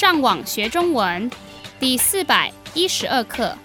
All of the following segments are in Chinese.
上网学中文第四百一十二课。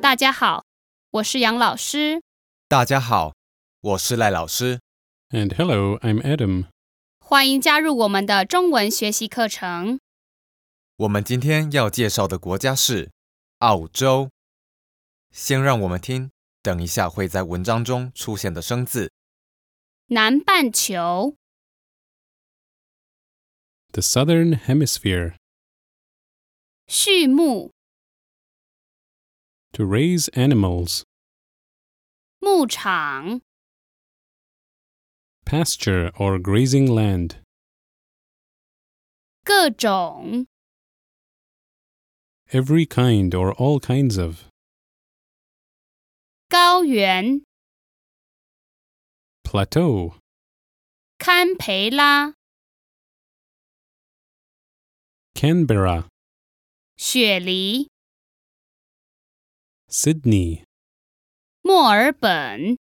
大家好，我是杨老师，大家好，我是赖老师。And hello, I'm Adam. 欢迎加入我们的中文学习课程。我们今天要介绍的国家是澳洲。先让我们听，等一下会在文章中出现的生字。南半球、 The Southern Hemisphere. 畜牧、 To raise animals. 牧场、 Pasture or grazing land. 各种、 Every kind or all kinds of. 高原、 Plateau. 堪培拉、 Canberra. 雪梨、 Sydney. 墨尔本、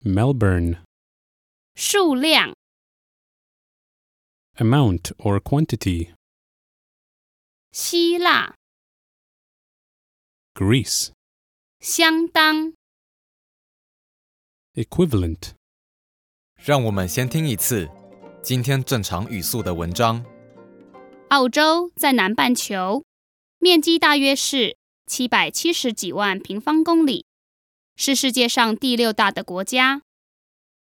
Melbourne. 数量、 Amount or quantity. 希腊、 Greece. 相当、Equivalent. 让我们先听一次今天正常语速的文章。澳洲在南半球，面积大约是七百七十几万平方公里，是世界上第六大的国家。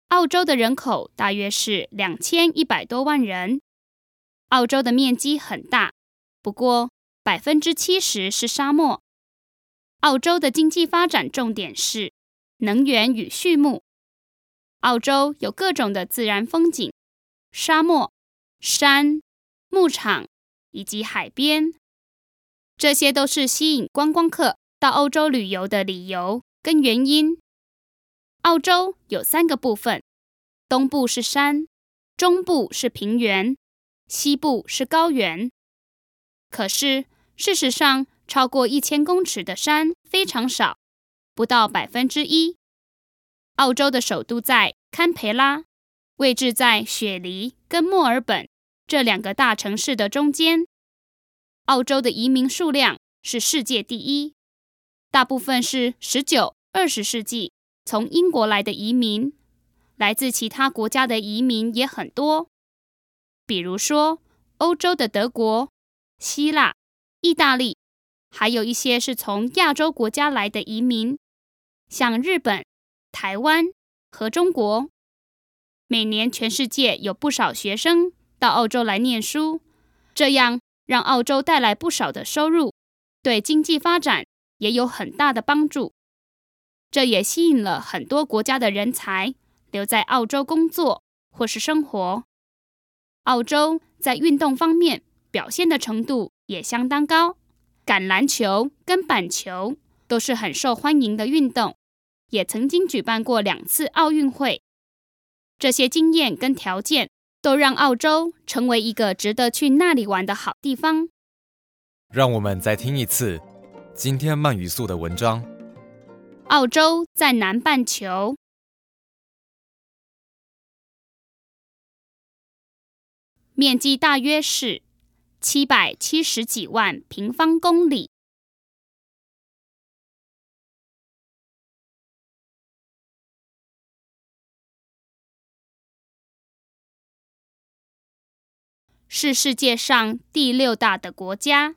澳洲的人口大约是两千一百多万人。澳洲的面积很大，不过百分之七十是沙漠。澳洲的经济发展重点是能源与畜牧。澳洲有各种的自然风景，沙漠、山。牧场以及海边，这些都是吸引观光客到欧洲旅游的理由跟原因。澳洲有三个部分：东部是山，中部是平原，西部是高原。可是事实上，超过一千公尺的山非常少，不到百分之一。澳洲的首都在堪培拉，位置在雪梨跟墨尔本。这两个大城市的中间，澳洲的移民数量是世界第一，大部分是十九、二十世纪从英国来的移民，来自其他国家的移民也很多，比如说欧洲的德国、希腊、意大利，还有一些是从亚洲国家来的移民，像日本、台湾和中国。每年全世界有不少学生。到澳洲来念书，这样让澳洲带来不少的收入，对经济发展也有很大的帮助。这也吸引了很多国家的人才留在澳洲工作或是生活。澳洲在运动方面表现的程度也相当高，橄榄球跟板球都是很受欢迎的运动，也曾经举办过两次奥运会。这些经验跟条件。都让澳洲成为一个值得去那里玩的好地方。让我们再听一次今天慢语速的文章。澳洲在南半球，面积大约是七百七十几万平方公里。是世界上第六大的国家。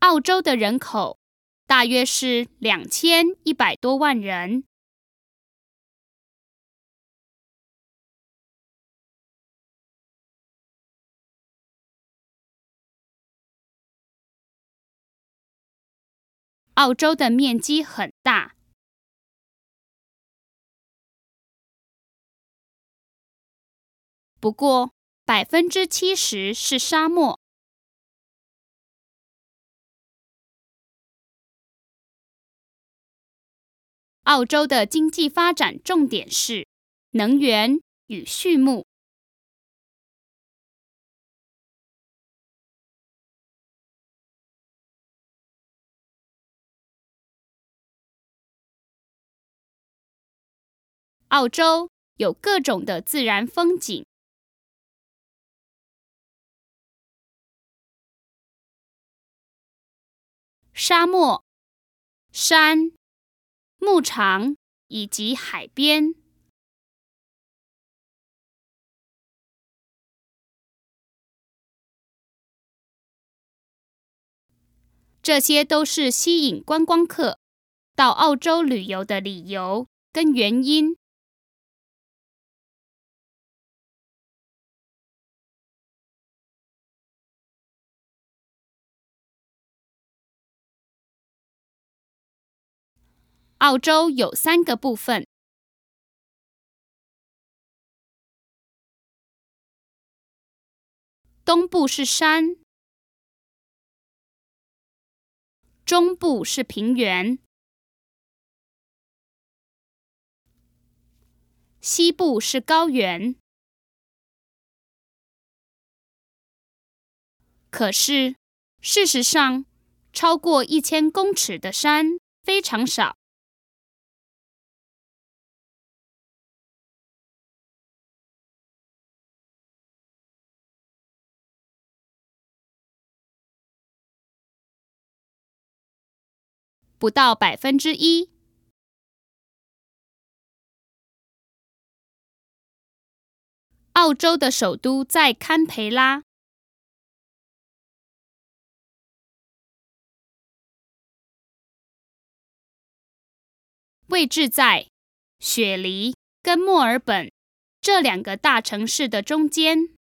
澳洲的人口大约是两千一百多万人。澳洲的面积很大，不过百分之七十是沙漠。澳洲的经济发展重点是能源与畜牧。澳洲有各种的自然风景，沙漠、山、牧场以及海边。这些都是吸引观光客到澳洲旅游的理由跟原因。澳洲有三个部分：东部是山。中部是平原，西部是高原。可是，事实上，超过一千公尺的山非常少。不到百分之一。澳洲的首都在堪培拉，位置在雪梨跟墨尔本这两个大城市的中间。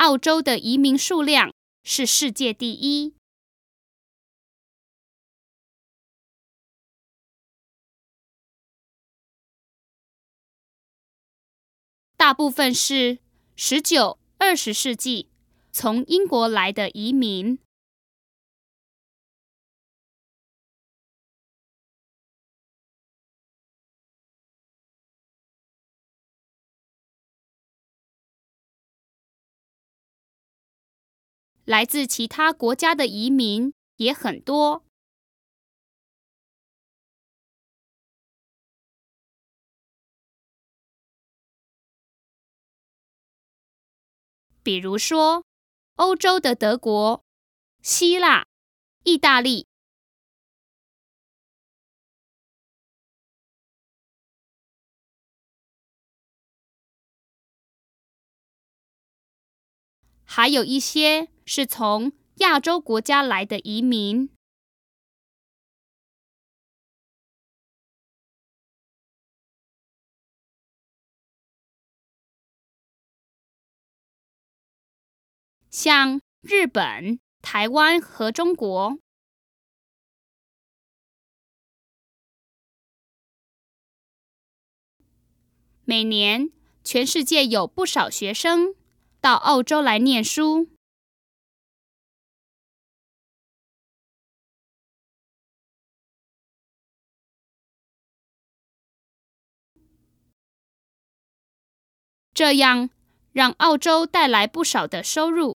澳洲的移民数量是世界第一。大部分是十九、二十世纪从英国来的移民。来自其他国家的移民也很多，比如说欧洲的德国、希腊、意大利，还有一些。是从亚洲国家来的移民，像日本、台湾和中国，每年全世界有不少学生到澳洲来念书。这样让澳洲带来不少的收入，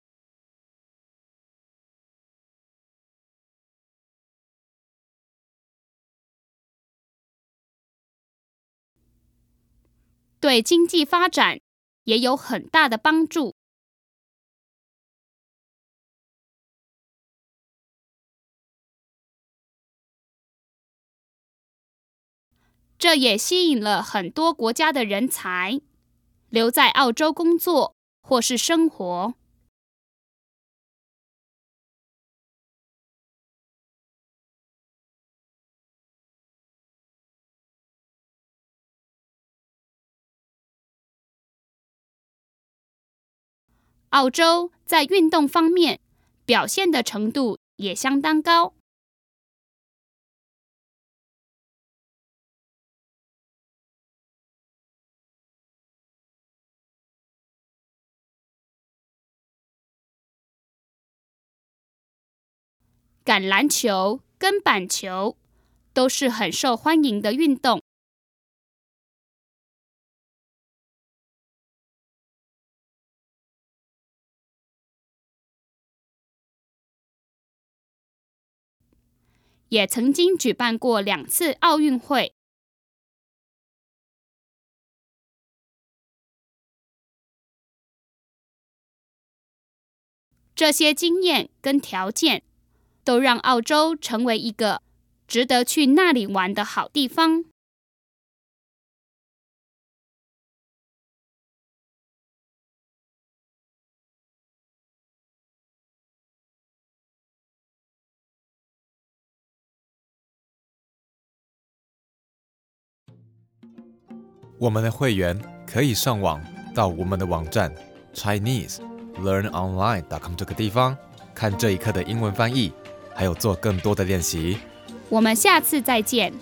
对经济发展也有很大的帮助。这也吸引了很多国家的人才。留在澳洲工作或是生活。澳洲在运动方面表现的程度也相当高。橄榄球跟板球都是很受欢迎的运动。也曾经举办过两次奥运会。这些经验跟条件都让澳洲成为一个值得去那里玩的好地方。我们的会员可以上网到我们的网站 Chinese Learn Online. dot com 这个地方看这一课的英文翻译，还有做更多的练习。我们下次再见。